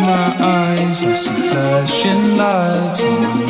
my eyes, I see flashing lights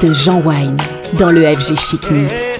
de Jean Wine dans le FG Chic Mix.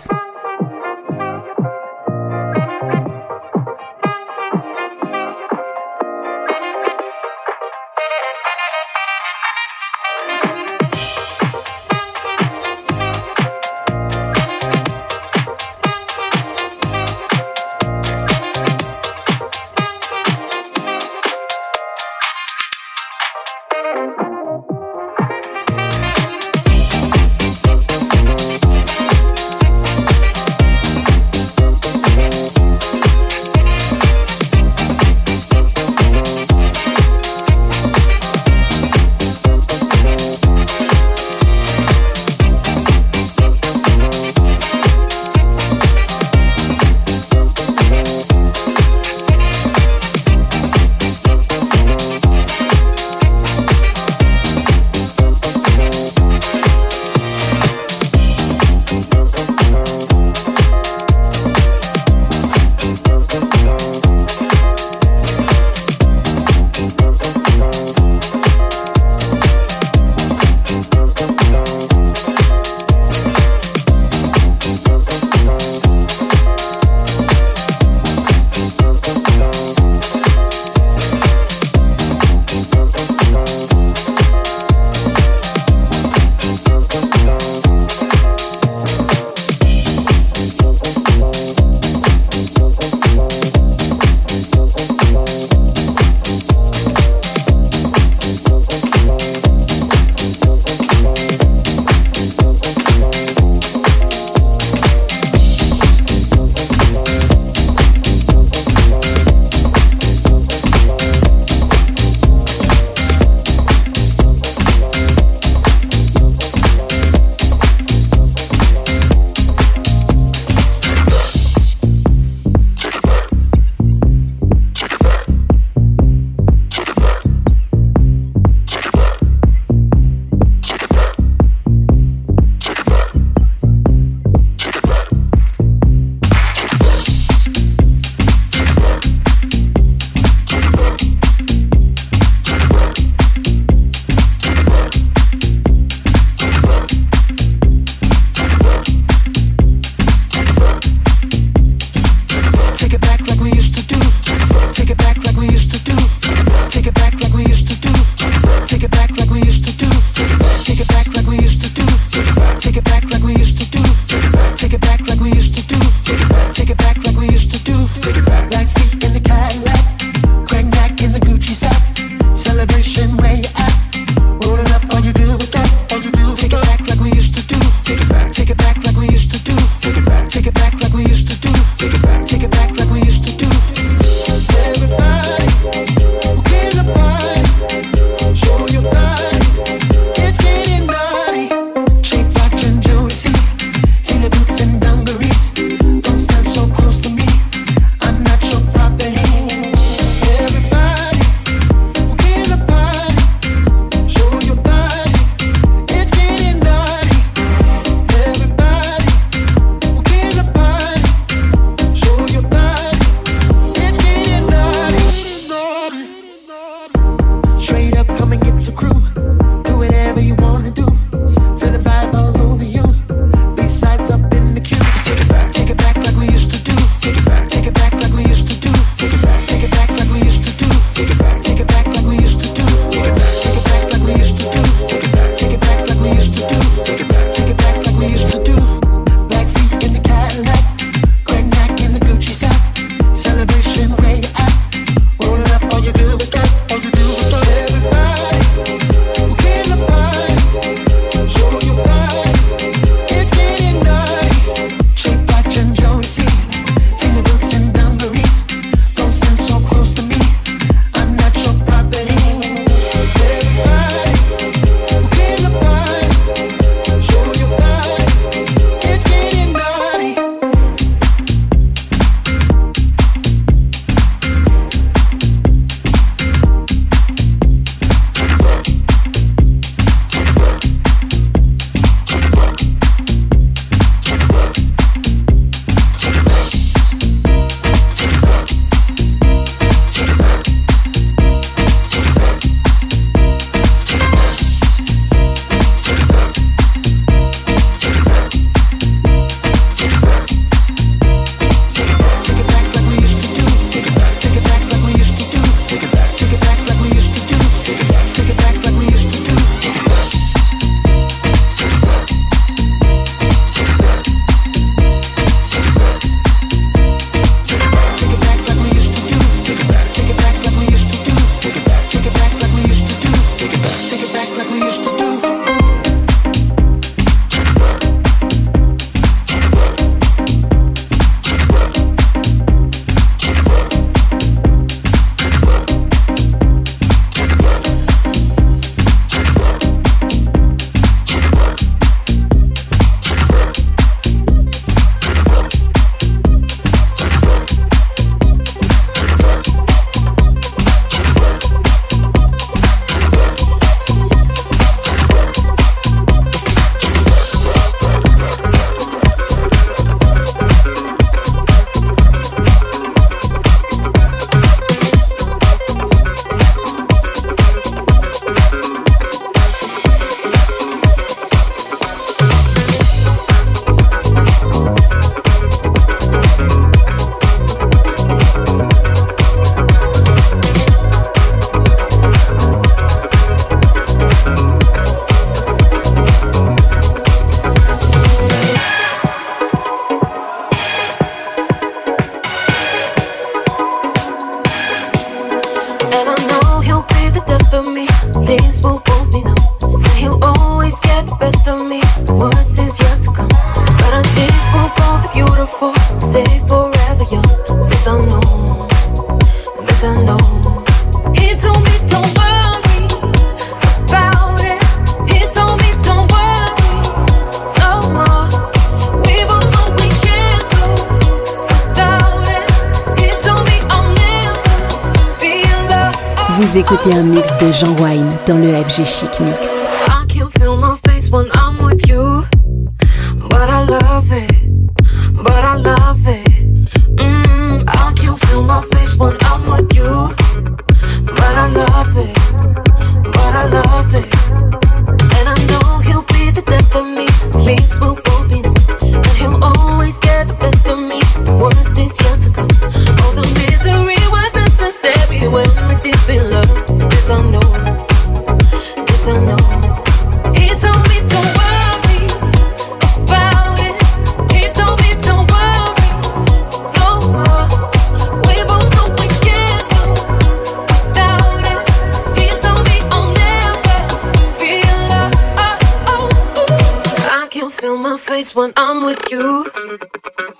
always when I'm with you.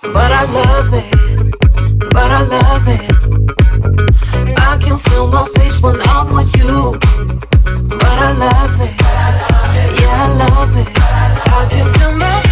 But I love it, but I love it. I can feel my face when I'm with you. But I love it, yeah, I love it. I can feel my